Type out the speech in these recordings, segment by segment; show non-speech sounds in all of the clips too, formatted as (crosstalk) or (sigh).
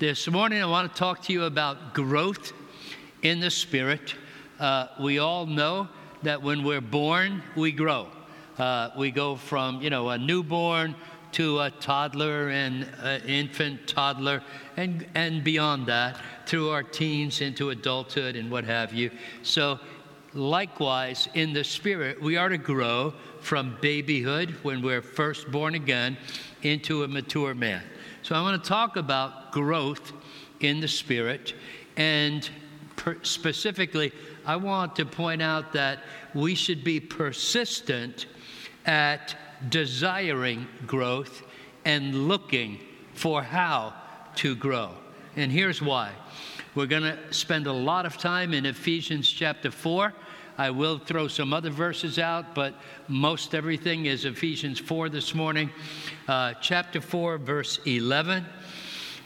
This morning, I want to talk to you about growth in the Spirit. Uh, we all know that when we're born, we grow. Uh, we go from, you know, a newborn to a toddler and an infant toddler and, and beyond that through our teens into adulthood and what have you. So, likewise, in the Spirit, we are to grow from babyhood when we're first born again into a mature man. So I want to talk about growth in the Spirit, and specifically, I want to point out that we should be persistent at desiring growth and looking for how to grow. And here's why. We're going to spend a lot of time in Ephesians chapter 4 I will throw some other verses out, but most everything is Ephesians 4 this morning. Uh, chapter 4, verse 11.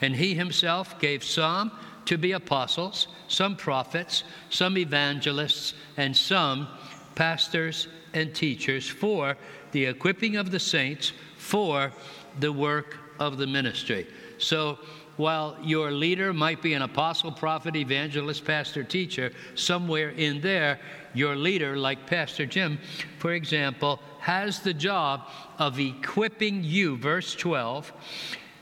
And he himself gave some to be apostles, some prophets, some evangelists, and some pastors and teachers for the equipping of the saints for the work of the ministry. So, while your leader might be an apostle, prophet, evangelist, pastor, teacher, somewhere in there, your leader, like Pastor Jim, for example, has the job of equipping you, verse 12,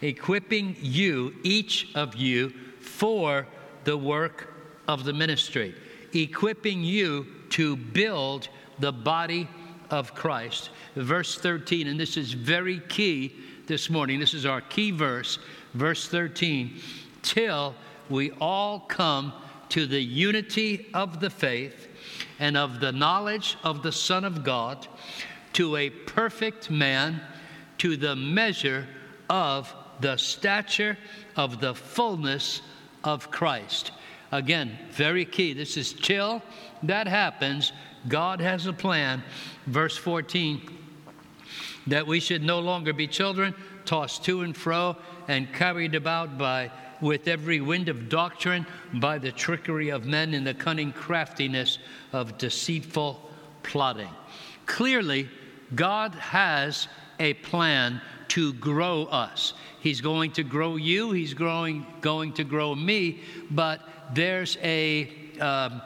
equipping you, each of you, for the work of the ministry, equipping you to build the body of Christ. Verse 13, and this is very key this morning. This is our key verse, verse 13, till we all come to the unity of the faith and of the knowledge of the Son of God to a perfect man, to the measure of the stature of the fullness of Christ. Again, very key. This is till that happens. God has a plan. Verse 14 that we should no longer be children, tossed to and fro and carried about by with every wind of doctrine by the trickery of men and the cunning craftiness of deceitful plotting. Clearly, God has a plan to grow us. He's going to grow you, He's growing, going to grow me, but there's a, um,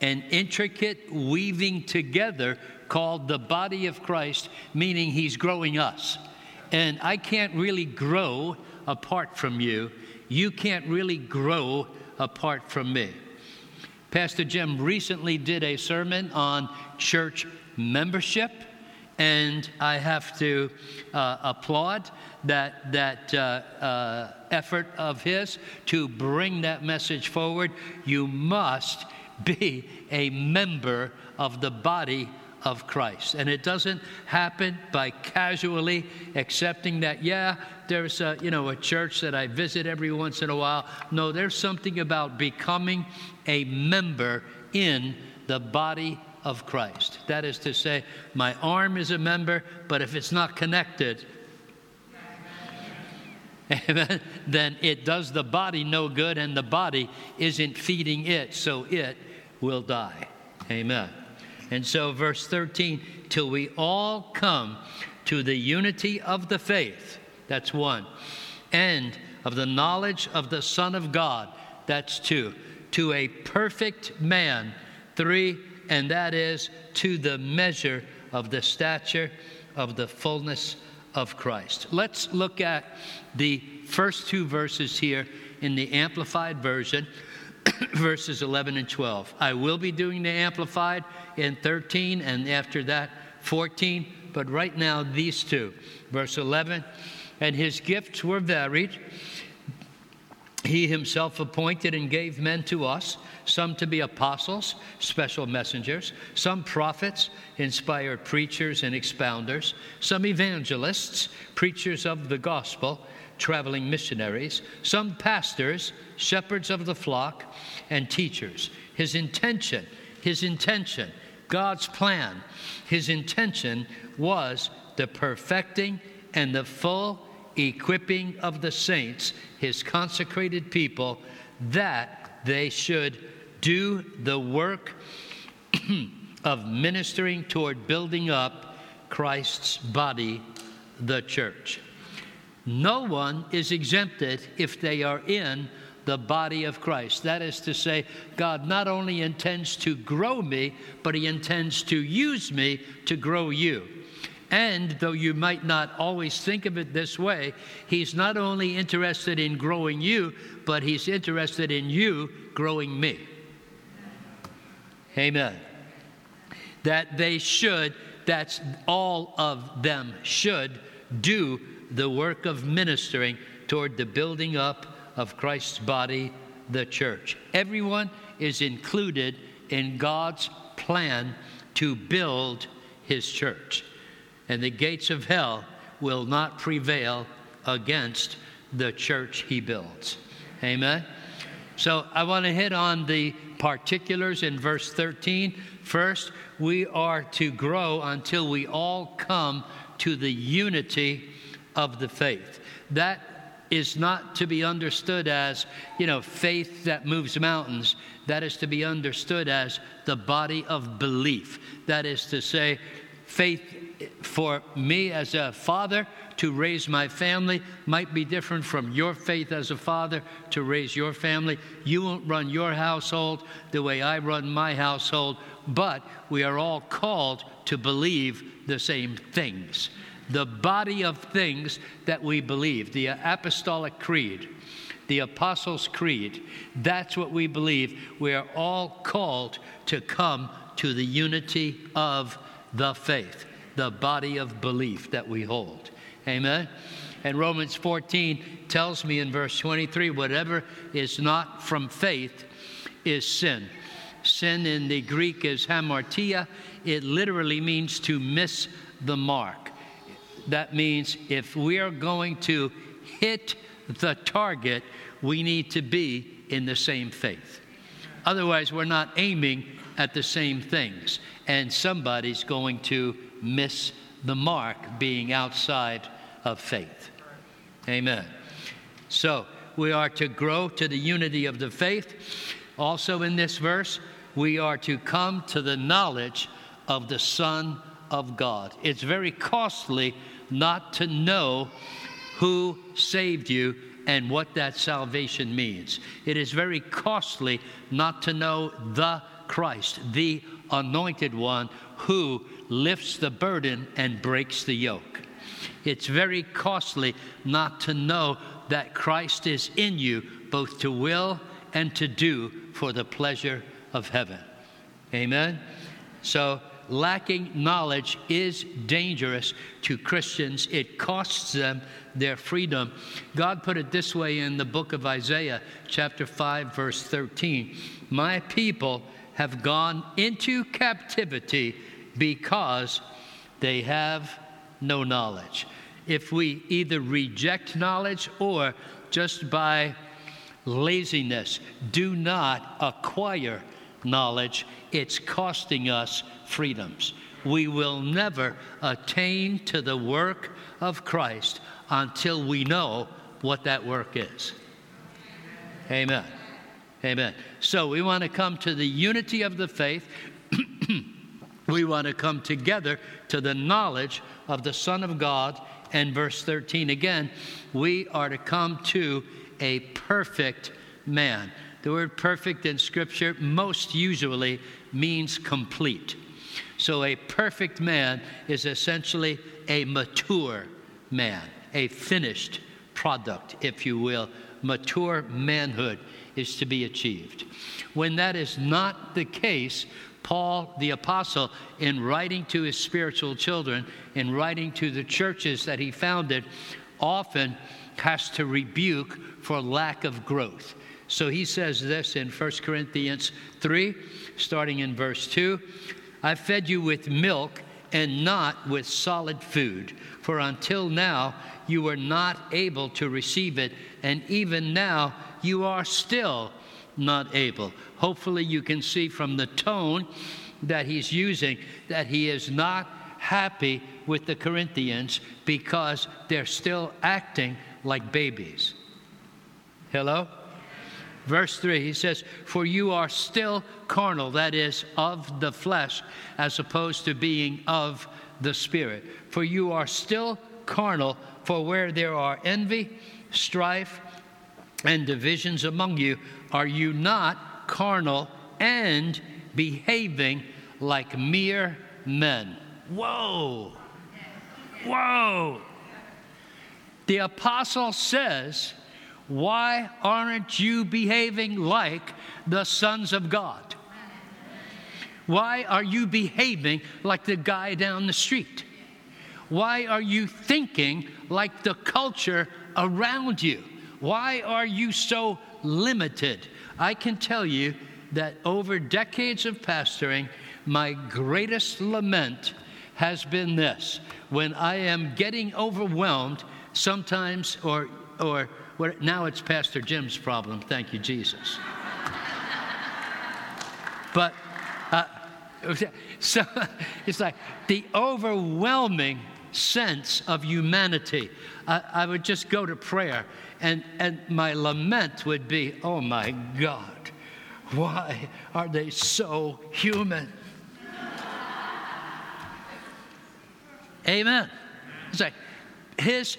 an intricate weaving together called the body of Christ, meaning He's growing us. And I can't really grow apart from you you can't really grow apart from me. Pastor Jim recently did a sermon on church membership, and I have to uh, applaud that, that uh, uh, effort of his to bring that message forward. You must be a member of the body of Christ. And it doesn't happen by casually accepting that, yeah, there's a, you know, a church that I visit every once in a while. No, there's something about becoming a member in the body of Christ. That is to say, my arm is a member, but if it's not connected, (laughs) then it does the body no good, and the body isn't feeding it, so it will die. Amen. And so, verse 13, till we all come to the unity of the faith, that's one, and of the knowledge of the Son of God, that's two, to a perfect man, three, and that is to the measure of the stature of the fullness of Christ. Let's look at the first two verses here in the Amplified Version. (clears throat) verses 11 and 12. I will be doing the Amplified in 13 and after that 14, but right now these two. Verse 11, and his gifts were varied. He himself appointed and gave men to us, some to be apostles, special messengers, some prophets, inspired preachers and expounders, some evangelists, preachers of the gospel traveling missionaries, some pastors, shepherds of the flock, and teachers. His intention, his intention, God's plan, his intention was the perfecting and the full equipping of the saints, his consecrated people, that they should do the work (clears throat) of ministering toward building up Christ's body, the church. No one is exempted if they are in the body of Christ. That is to say, God not only intends to grow me, but He intends to use me to grow you. And though you might not always think of it this way, He's not only interested in growing you, but He's interested in you growing me. Amen. That they should, that's all of them should do the work of ministering toward the building up of Christ's body, the church. Everyone is included in God's plan to build his church. And the gates of hell will not prevail against the church he builds. Amen. So I want to hit on the particulars in verse 13. First, we are to grow until we all come to the unity of the faith. That is not to be understood as, you know, faith that moves mountains. That is to be understood as the body of belief. That is to say, faith for me as a father to raise my family might be different from your faith as a father to raise your family. You won't run your household the way I run my household, but we are all called to believe the same things the body of things that we believe, the Apostolic Creed, the Apostles' Creed. That's what we believe. We are all called to come to the unity of the faith, the body of belief that we hold. Amen. And Romans 14 tells me in verse 23 whatever is not from faith is sin. Sin in the Greek is hamartia. It literally means to miss the mark that means if we are going to hit the target, we need to be in the same faith. Otherwise, we're not aiming at the same things, and somebody's going to miss the mark being outside of faith. Amen. So, we are to grow to the unity of the faith. Also, in this verse, we are to come to the knowledge of the Son of God. It's very costly not to know who saved you and what that salvation means. It is very costly not to know the Christ, the anointed one who lifts the burden and breaks the yoke. It's very costly not to know that Christ is in you, both to will and to do for the pleasure of heaven. Amen? So, lacking knowledge is dangerous to Christians. It costs them their freedom. God put it this way in the book of Isaiah, chapter 5, verse 13 My people have gone into captivity because they have no knowledge. If we either reject knowledge or just by laziness do not acquire knowledge, it's costing us freedoms. We will never attain to the work of Christ until we know what that work is. Amen. Amen. So we want to come to the unity of the faith. (clears throat) we want to come together to the knowledge of the Son of God. And verse 13 again, we are to come to a perfect man. The word perfect in Scripture most usually means complete. So, a perfect man is essentially a mature man, a finished product, if you will. Mature manhood is to be achieved. When that is not the case, Paul the Apostle, in writing to his spiritual children, in writing to the churches that he founded, often has to rebuke for lack of growth. So he says this in 1 Corinthians 3, starting in verse 2 I fed you with milk and not with solid food, for until now you were not able to receive it, and even now you are still not able. Hopefully, you can see from the tone that he's using that he is not happy with the Corinthians because they're still acting like babies. Hello? Verse 3, he says, For you are still carnal, that is, of the flesh, as opposed to being of the Spirit. For you are still carnal, for where there are envy, strife, and divisions among you, are you not carnal and behaving like mere men? Whoa! Whoa! The apostle says, Why aren't you behaving like the sons of God? Why are you behaving like the guy down the street? Why are you thinking like the culture around you? Why are you so limited? I can tell you that over decades of pastoring, my greatest lament has been this when I am getting overwhelmed, sometimes, or, or now it's Pastor Jim's problem, thank you, Jesus. but uh, (laughs) so (laughs) it's like the overwhelming sense of humanity. I, I would just go to prayer, and, and my lament would be, oh my God, why are they so human? Amen. It's like his,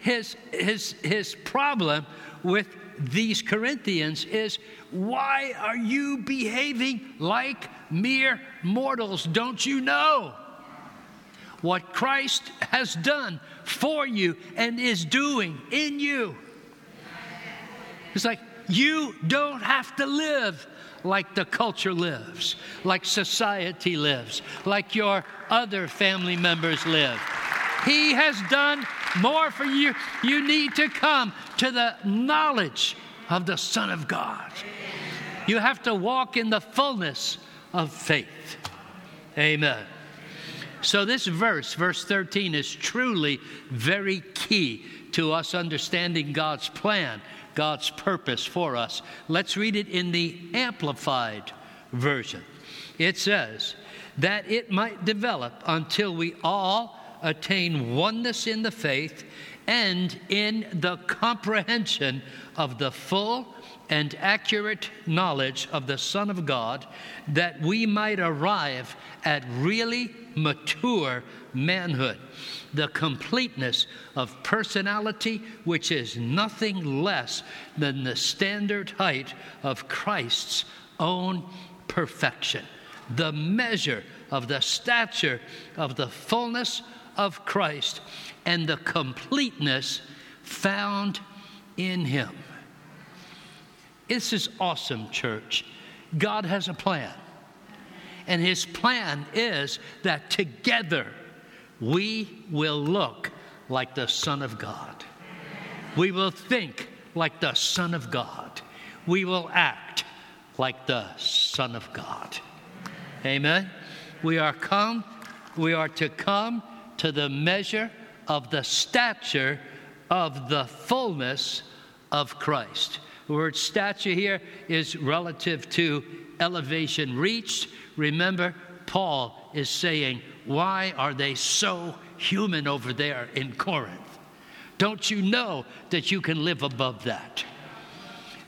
his, his, his problem with these Corinthians is why are you behaving like mere mortals? Don't you know what Christ has done for you and is doing in you? It's like you don't have to live like the culture lives, like society lives, like your other family members live. He has done more for you. You need to come to the knowledge of the Son of God. You have to walk in the fullness of faith. Amen. So, this verse, verse 13, is truly very key to us understanding God's plan God's purpose for us. Let's read it in the Amplified Version. It says, that it might develop until we all attain oneness in the faith and in the comprehension of the full and accurate knowledge of the Son of God, that we might arrive at really mature manhood the completeness of personality, which is nothing less than the standard height of Christ's own perfection, the measure of the stature of the fullness of Christ, and the completeness found in Him. This is awesome, church. God has a plan. And his plan is that together we will look like the Son of God. We will think like the Son of God. We will act like the Son of God. Amen. We are come, we are to come to the measure of the stature of the fullness of Christ. The word stature here is relative to elevation reached. Remember, Paul is saying, Why are they so human over there in Corinth? Don't you know that you can live above that?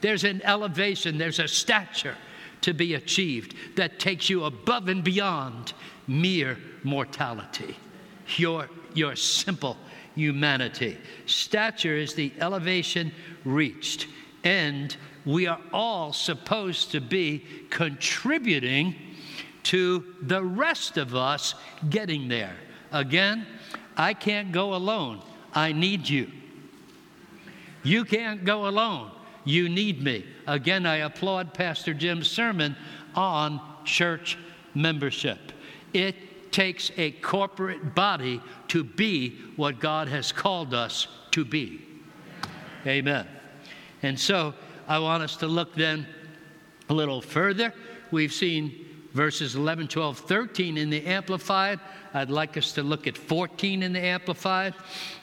There's an elevation, there's a stature to be achieved that takes you above and beyond mere mortality, your, your simple humanity. Stature is the elevation reached, and we are all supposed to be contributing to the rest of us getting there. Again, I can't go alone. I need you. You can't go alone. You need me. Again, I applaud Pastor Jim's sermon on church membership. It takes a corporate body to be what God has called us to be. Amen. And so I want us to look then a little further. We've seen verses 11, 12, 13 in the Amplified. I'd like us to look at 14 in the Amplified.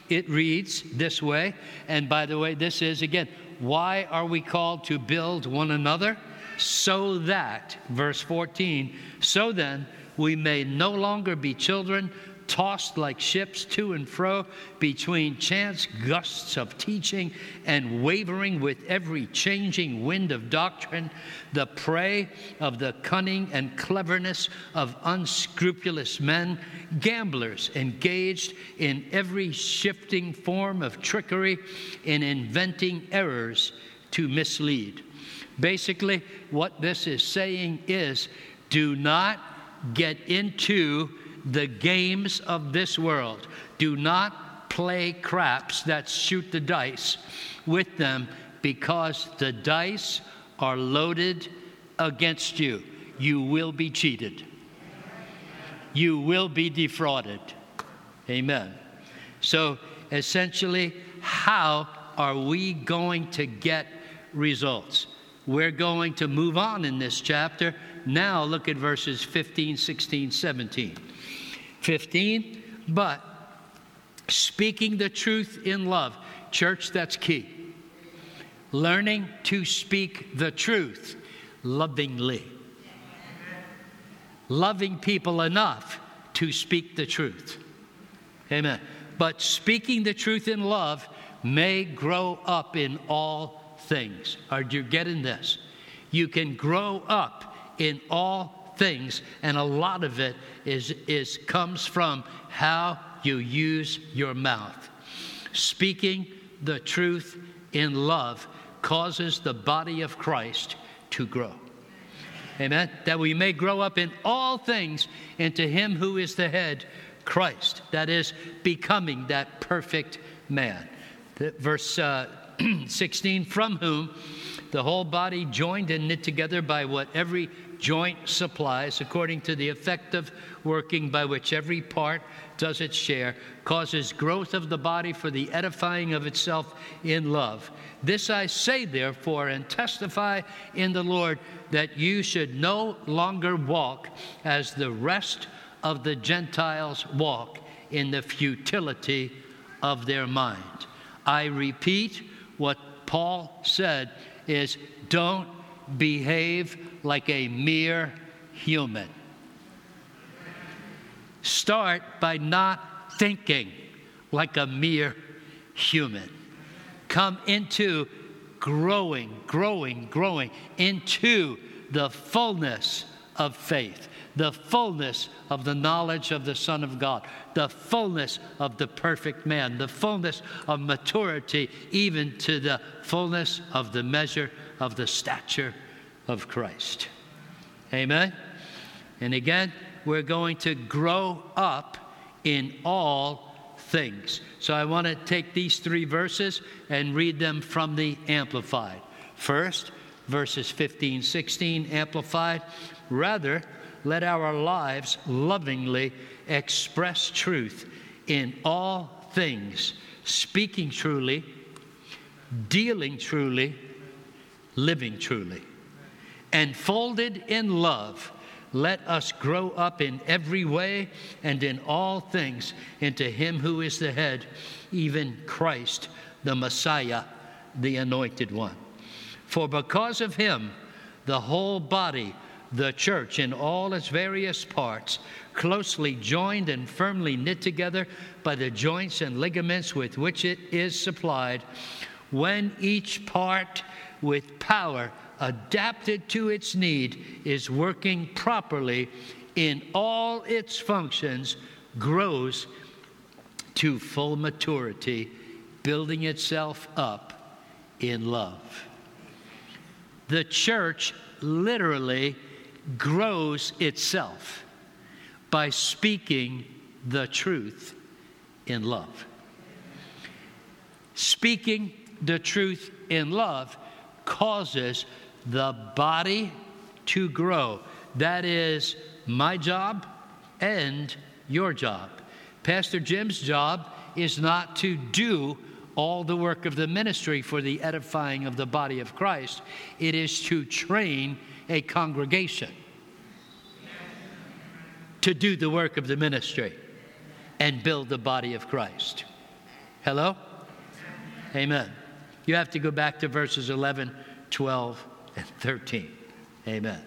It reads this way, and by the way, this is again, why are we called to build one another? So that, verse 14, so then we may no longer be children tossed like ships to and fro between chance gusts of teaching and wavering with every changing wind of doctrine, the prey of the cunning and cleverness of unscrupulous men, gamblers engaged in every shifting form of trickery, in inventing errors to mislead. Basically, what this is saying is do not get into the games of this world. Do not play craps that shoot the dice with them because the dice are loaded against you. You will be cheated. You will be defrauded. Amen. So essentially, how are we going to get results? We're going to move on in this chapter. Now look at verses 15, 16, 17. 15, but speaking the truth in love. Church, that's key. Learning to speak the truth lovingly. Loving people enough to speak the truth. Amen. But speaking the truth in love may grow up in all things. Are you getting this? You can grow up in all things, and a lot of it is, is comes from how you use your mouth. Speaking the truth in love causes the body of Christ to grow. Amen. That we may grow up in all things into Him who is the head, Christ. That is, becoming that perfect man. Verse uh, (clears throat) 16, from whom the whole body joined and knit together by what every joint supplies, according to the effective working by which every part does its share, causes growth of the body for the edifying of itself in love. This I say, therefore, and testify in the Lord that you should no longer walk as the rest of the Gentiles walk in the futility of their mind. I repeat what Paul said is don't behave like a mere human. Start by not thinking like a mere human. Come into growing, growing, growing into the fullness of faith, the fullness of the knowledge of the Son of God, the fullness of the perfect man, the fullness of maturity, even to the fullness of the measure of the stature of Christ. Amen? And again, we're going to grow up in all things. So I want to take these three verses and read them from the Amplified. First, verses 15, 16, Amplified. Rather, let our lives lovingly express truth in all things, speaking truly, dealing truly, living truly. And folded in love, let us grow up in every way and in all things into Him who is the head, even Christ, the Messiah, the Anointed One. For because of Him, the whole body, the church in all its various parts, closely joined and firmly knit together by the joints and ligaments with which it is supplied, when each part with power adapted to its need is working properly in all its functions, grows to full maturity, building itself up in love. The church literally grows itself by speaking the truth in love. Speaking the truth in love causes the body to grow. That is my job and your job. Pastor Jim's job is not to do all the work of the ministry for the edifying of the body of Christ, it is to train a congregation to do the work of the ministry and build the body of Christ. Hello? Amen. You have to go back to verses 11, 12, and 13. Amen.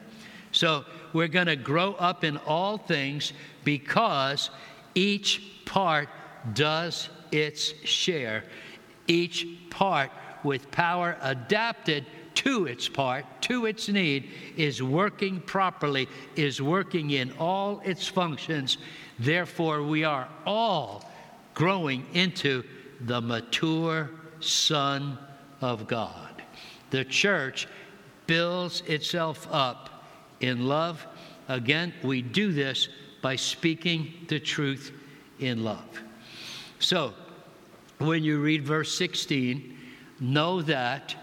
So we're going to grow up in all things because Each part does its share, each part with power adapted to its part, to its need, is working properly, is working in all its functions. Therefore, we are all growing into the mature Son of God. The church builds itself up in love. Again, we do this by speaking the truth in love. So, when you read verse 16, know that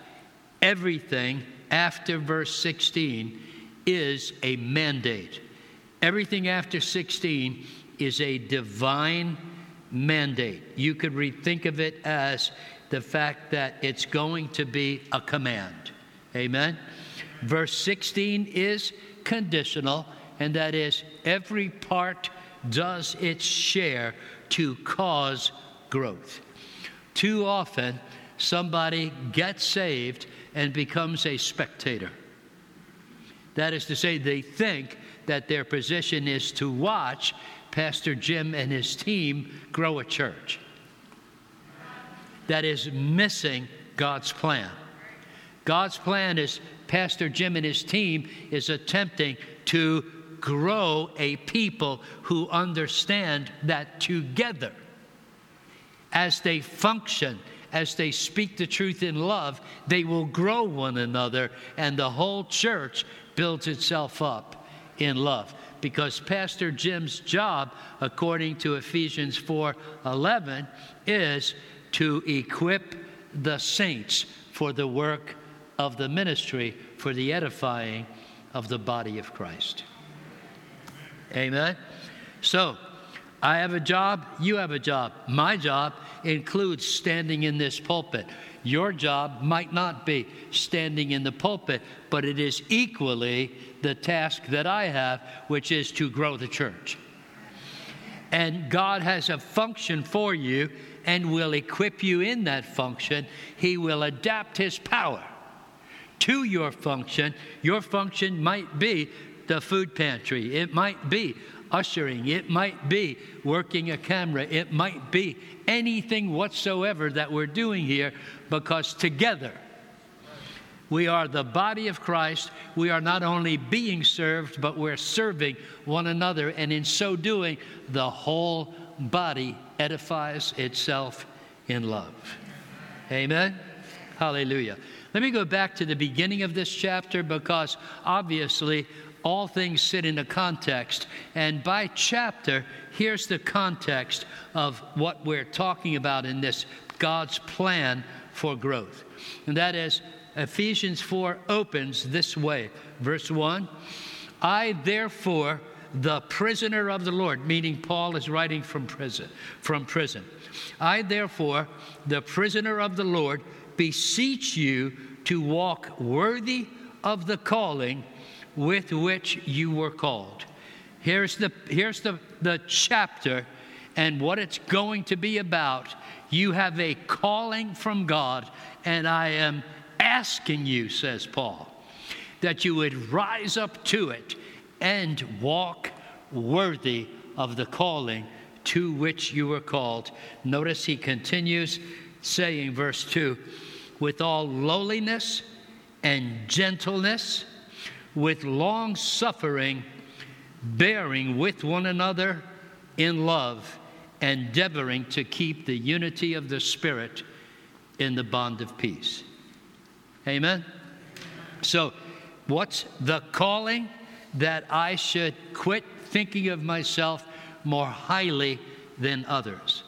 everything after verse 16 is a mandate. Everything after 16 is a divine mandate. You could rethink of it as the fact that it's going to be a command. Amen? Verse 16 is conditional, and that is every part does its share to cause growth. Too often, somebody gets saved and becomes a spectator. That is to say, they think that their position is to watch Pastor Jim and his team grow a church. That is missing God's plan. God's plan is Pastor Jim and his team is attempting to grow a people who understand that together, as they function, as they speak the truth in love, they will grow one another, and the whole church builds itself up in love. Because Pastor Jim's job, according to Ephesians 4 11, is to equip the saints for the work of the ministry, for the edifying of the body of Christ. Amen. So, I have a job, you have a job. My job includes standing in this pulpit. Your job might not be standing in the pulpit, but it is equally the task that I have, which is to grow the church. And God has a function for you and will equip you in that function. He will adapt His power to your function. Your function might be the food pantry, it might be ushering, it might be working a camera, it might be anything whatsoever that we're doing here because together we are the body of Christ. We are not only being served, but we're serving one another. And in so doing, the whole body edifies itself in love. Amen? Hallelujah. Let me go back to the beginning of this chapter because obviously all things sit in a context. And by chapter, here's the context of what we're talking about in this God's plan for growth. And that is Ephesians 4 opens this way. Verse 1 I therefore, the prisoner of the Lord, meaning Paul is writing from prison, from prison. I therefore, the prisoner of the Lord, beseech you to walk worthy of the calling with which you were called. Here's the, here's the, the chapter and what it's going to be about. You have a calling from God, and I am asking you, says Paul, that you would rise up to it and walk worthy of the calling to which you were called. Notice he continues saying, verse 2 with all lowliness and gentleness with long suffering, bearing with one another in love, endeavoring to keep the unity of the Spirit in the bond of peace. Amen? So, what's the calling? That I should quit thinking of myself more highly than others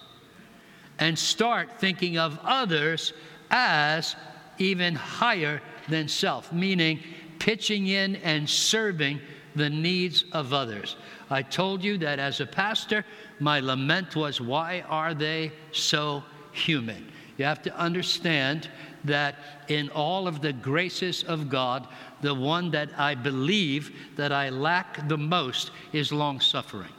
and start thinking of others as even higher than self, meaning pitching in and serving the needs of others. I told you that as a pastor, my lament was, why are they so human? You have to understand that in all of the graces of God, the one that I believe that I lack the most is long suffering.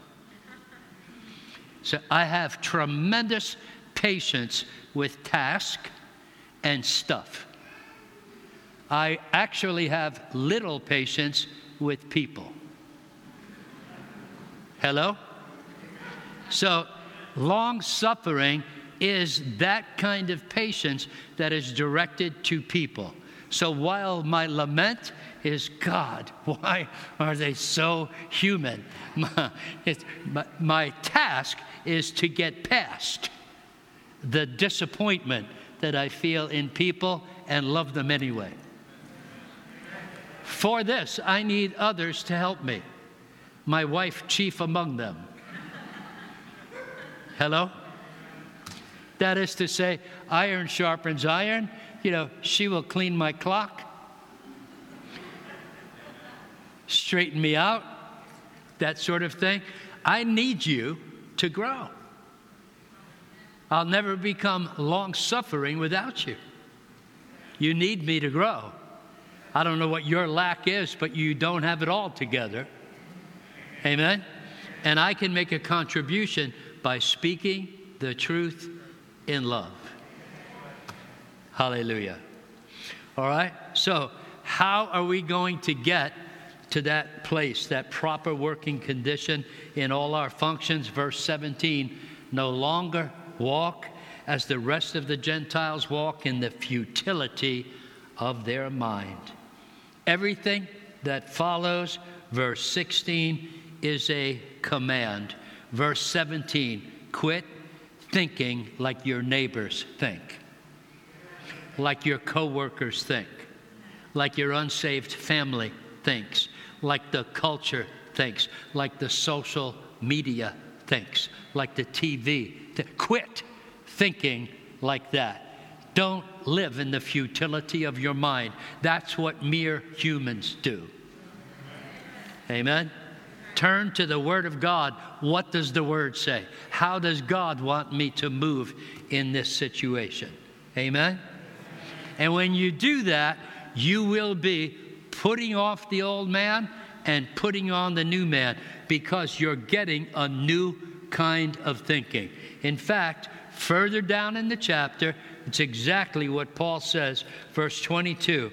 So I have tremendous patience with task and stuff. I actually have little patience with people. Hello? So, long suffering is that kind of patience that is directed to people. So while my lament is God, why are they so human? (laughs) My, my, my task is to get past the disappointment that I feel in people and love them anyway. For this, I need others to help me, my wife, chief among them. Hello? That is to say, iron sharpens iron. You know, she will clean my clock, straighten me out, that sort of thing. I need you to grow. I'll never become long suffering without you. You need me to grow. I don't know what your lack is, but you don't have it all together. Amen? And I can make a contribution by speaking the truth in love. Hallelujah. All right? So, how are we going to get to that place, that proper working condition in all our functions? Verse 17 no longer walk as the rest of the Gentiles walk in the futility of their mind. Everything that follows verse 16 is a command. Verse 17 quit thinking like your neighbors think, like your coworkers think, like your unsaved family thinks, like the culture thinks, like the social media thinks, like the TV. Th- quit thinking like that. Don't live in the futility of your mind. That's what mere humans do. Amen? Turn to the Word of God. What does the Word say? How does God want me to move in this situation? Amen? And when you do that, you will be putting off the old man and putting on the new man because you're getting a new kind of thinking. In fact, further down in the chapter, it's exactly what Paul says, verse 22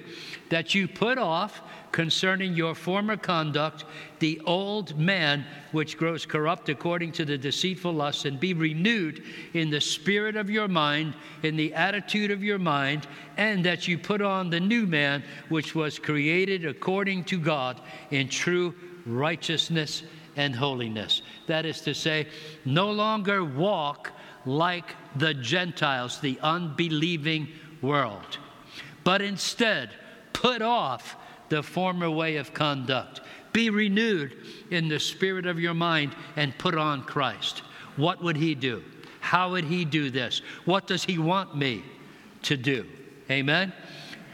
that you put off concerning your former conduct the old man which grows corrupt according to the deceitful lusts, and be renewed in the spirit of your mind, in the attitude of your mind, and that you put on the new man which was created according to God in true righteousness and holiness. That is to say, no longer walk like the Gentiles, the unbelieving world, but instead put off the former way of conduct. Be renewed in the spirit of your mind and put on Christ. What would he do? How would he do this? What does he want me to do? Amen?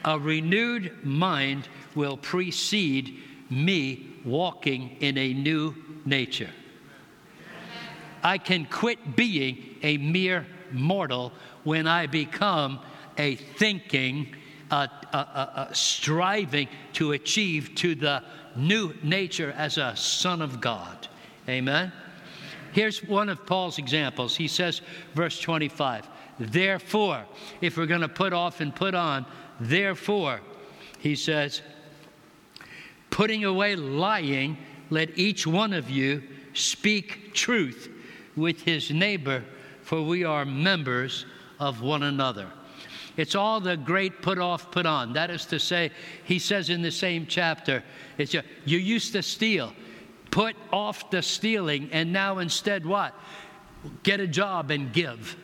A renewed mind will precede me walking in a new nature. I can quit being a mere mortal when I become a thinking, a, striving to achieve to the new nature as a son of God. Amen? Here's one of Paul's examples. He says, verse 25, therefore, if we're going to put off and put on, therefore, he says, putting away lying, let each one of you speak truth with his neighbor, for we are members of one another. It's all the great put off, put on. That is to say, he says in the same chapter, it's you used to steal, put off the stealing, and now instead what? Get a job and give.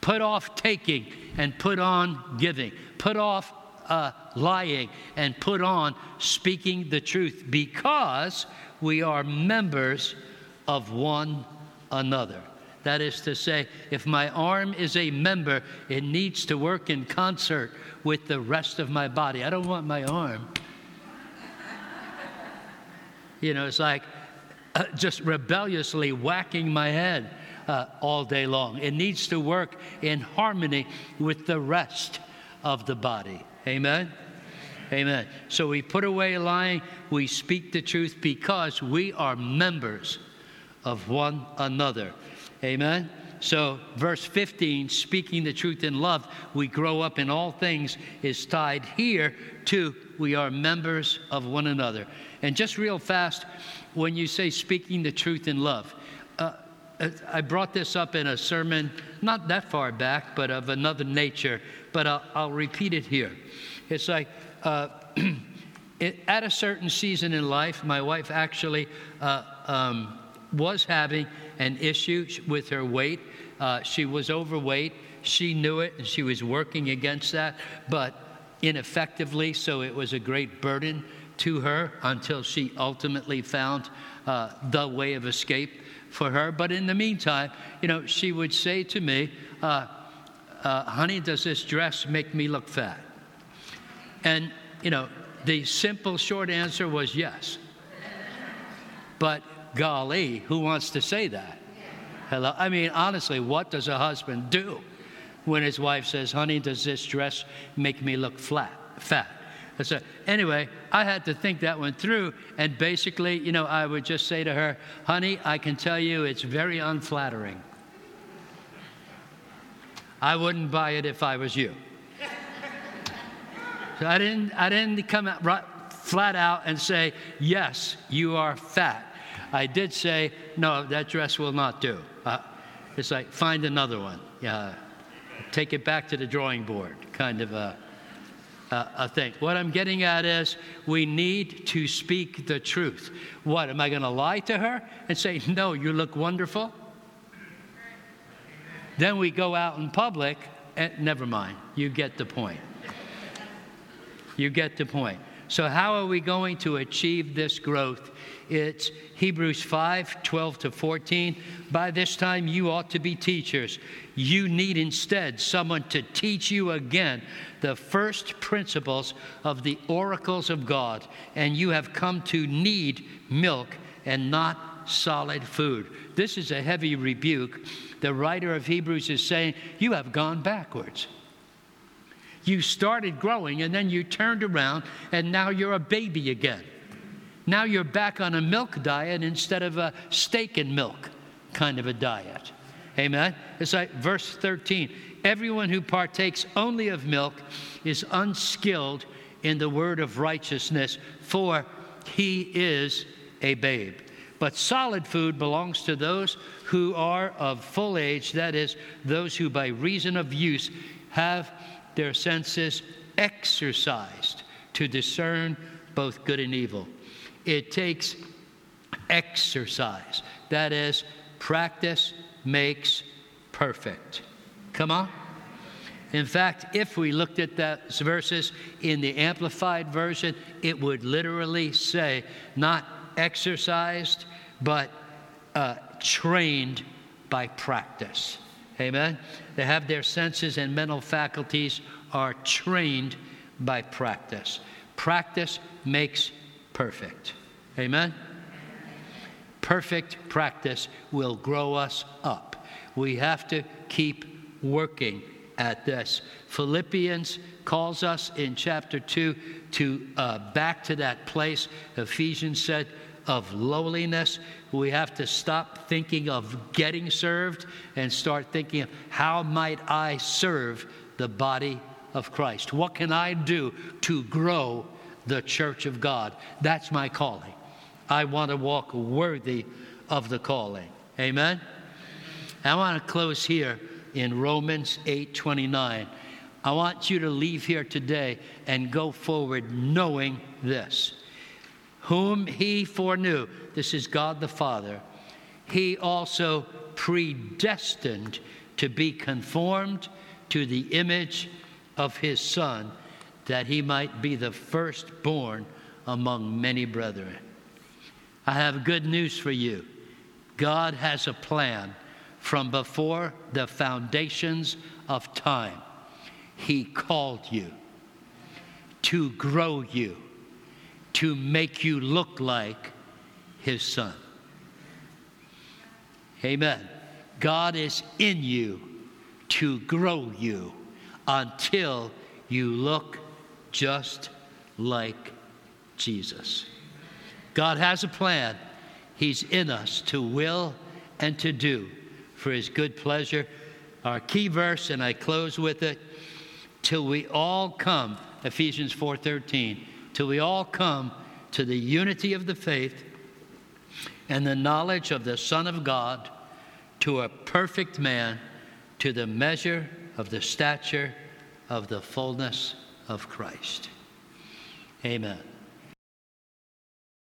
Put off taking and put on giving. Put off uh, lying and put on speaking the truth because we are members of one another. That is to say, if my arm is a member, it needs to work in concert with the rest of my body. I don't want my arm. You know, it's like uh, just rebelliously whacking my head uh, all day long. It needs to work in harmony with the rest of the body. Amen? Amen. So we put away lying, we speak the truth because we are members of one another. Amen. So, verse 15, speaking the truth in love, we grow up in all things, is tied here to we are members of one another. And just real fast, when you say speaking the truth in love, I brought this up in a sermon not that far back, but of another nature, but I'll, I'll repeat it here. It's like uh, (clears throat) it, at a certain season in life, my wife actually uh, um, was having an issue with her weight. Uh, she was overweight. She knew it and she was working against that, but ineffectively, so it was a great burden to her until she ultimately found uh, the way of escape for her. But in the meantime, you know, she would say to me, uh, uh, Honey, does this dress make me look fat? And, you know, the simple short answer was yes. But golly, who wants to say that? Hello? I mean, honestly, what does a husband do when his wife says, Honey, does this dress make me look flat, fat? So, anyway, I had to think that one through. And basically, you know, I would just say to her, honey, I can tell you it's very unflattering. I wouldn't buy it if I was you. So I didn't, I didn't come out right, flat out and say, yes, you are fat. I did say, no, that dress will not do. Uh, it's like, find another one. Yeah, take it back to the drawing board, kind of a uh, a thing. What I'm getting at is we need to speak the truth. What, am I going to lie to her and say, no, you look wonderful? Then we go out in public and never mind, you get the point. You get the point. So, how are we going to achieve this growth? It's Hebrews 5 12 to 14. By this time, you ought to be teachers. You need instead someone to teach you again the first principles of the oracles of God, and you have come to need milk and not solid food. This is a heavy rebuke. The writer of Hebrews is saying, You have gone backwards. You started growing and then you turned around and now you're a baby again. Now you're back on a milk diet instead of a steak and milk kind of a diet. Amen. It's like verse 13 everyone who partakes only of milk is unskilled in the word of righteousness, for he is a babe. But solid food belongs to those who are of full age, that is, those who by reason of use have their senses exercised to discern both good and evil. It takes exercise, that is, practice makes perfect. Come on. In fact, if we looked at those verses in the Amplified Version, it would literally say not exercised, but uh, trained by practice. Amen? They have their senses and mental faculties are trained by practice. Practice makes perfect. Amen? Perfect practice will grow us up. We have to keep working at this. Philippians calls us in chapter 2 to uh, back to that place, Ephesians said, of lowliness. We have to stop thinking of getting served and start thinking of how might I serve the body of Christ? What can I do to grow the church of God? That's my calling. I want to walk worthy of the calling. Amen. I want to close here in Romans 8:29. I want you to leave here today and go forward knowing this. Whom he foreknew, this is God the Father, he also predestined to be conformed to the image of his Son, that he might be the firstborn among many brethren. I have good news for you. God has a plan from before the foundations of time. He called you to grow you, to make you look like His Son. Amen. God is in you to grow you until you look just like Jesus. God has a plan. He's in us to will and to do for his good pleasure. Our key verse, and I close with it, till we all come, Ephesians 4:13, till we all come to the unity of the faith and the knowledge of the Son of God, to a perfect man, to the measure of the stature of the fullness of Christ. Amen.